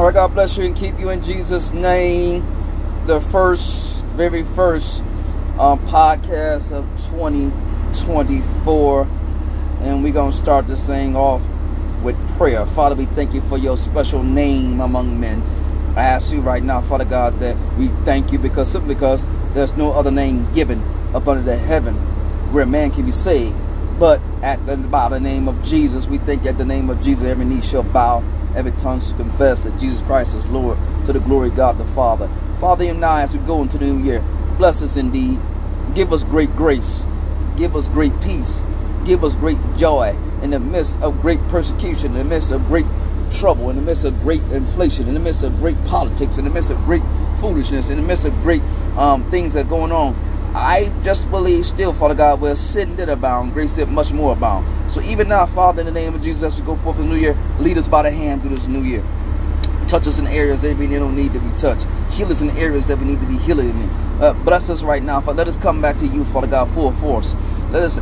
All right, God bless you and keep you in Jesus' name. The first, very first um, podcast of 2024. And we're going to start this thing off with prayer. Father, we thank you for your special name among men. I ask you right now, Father God, that we thank you because simply because there's no other name given up under the heaven where man can be saved. But at the, by the name of Jesus, we think at the name of Jesus, every knee shall bow, every tongue shall confess that Jesus Christ is Lord to the glory of God the Father. Father, and now as we go into the new year, bless us indeed. Give us great grace. Give us great peace. Give us great joy in the midst of great persecution, in the midst of great trouble, in the midst of great inflation, in the midst of great politics, in the midst of great foolishness, in the midst of great um, things that are going on. I just believe still, Father God, where sin did abound, grace did much more abound. So even now, Father, in the name of Jesus, as we go forth in the new year, lead us by the hand through this new year. Touch us in areas that we don't need to be touched. Heal us in areas that we need to be healed in. Uh, bless us right now, Father. Let us come back to you, Father God, full force. Let us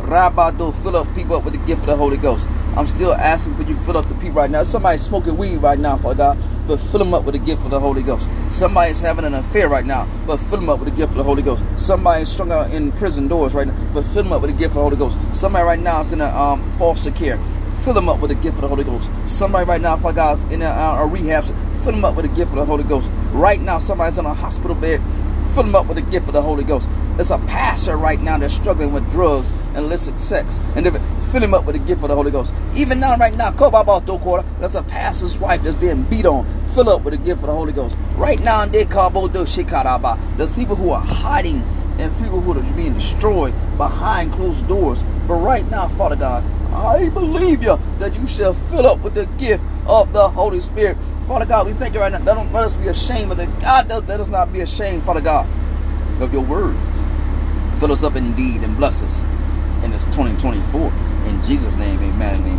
Rabado fill up people up with the gift of the Holy Ghost. I'm still asking for you to fill up the people right now. Somebody's smoking weed right now, Father God, but fill them up with the gift of the Holy Ghost. Somebody's having an affair right now, but fill them up with the gift of the Holy Ghost. Somebody's strung out in prison doors right now, but fill them up with the gift of the Holy Ghost. Somebody right now is in a um, foster care. Fill them up with the gift of the Holy Ghost. Somebody right now, Father God, is in a, uh, a rehab. Fill them up with the gift of the Holy Ghost. Right now, somebody's in a hospital bed. Fill them up with the gift of the Holy Ghost. It's a pastor right now that's struggling with drugs and illicit sex. And they fill him up with the gift of the Holy Ghost. Even now, right now, there's a pastor's wife that's being beat on. Fill up with the gift of the Holy Ghost. Right now, there's people who are hiding and people who are being destroyed behind closed doors. But right now, Father God, I believe you that you shall fill up with the gift of the Holy Spirit. Father God, we thank you right now. Don't let us be ashamed of the God. Let us not be ashamed, Father God, of your word. Fill us up indeed and bless us in this 2024. In Jesus' name, amen.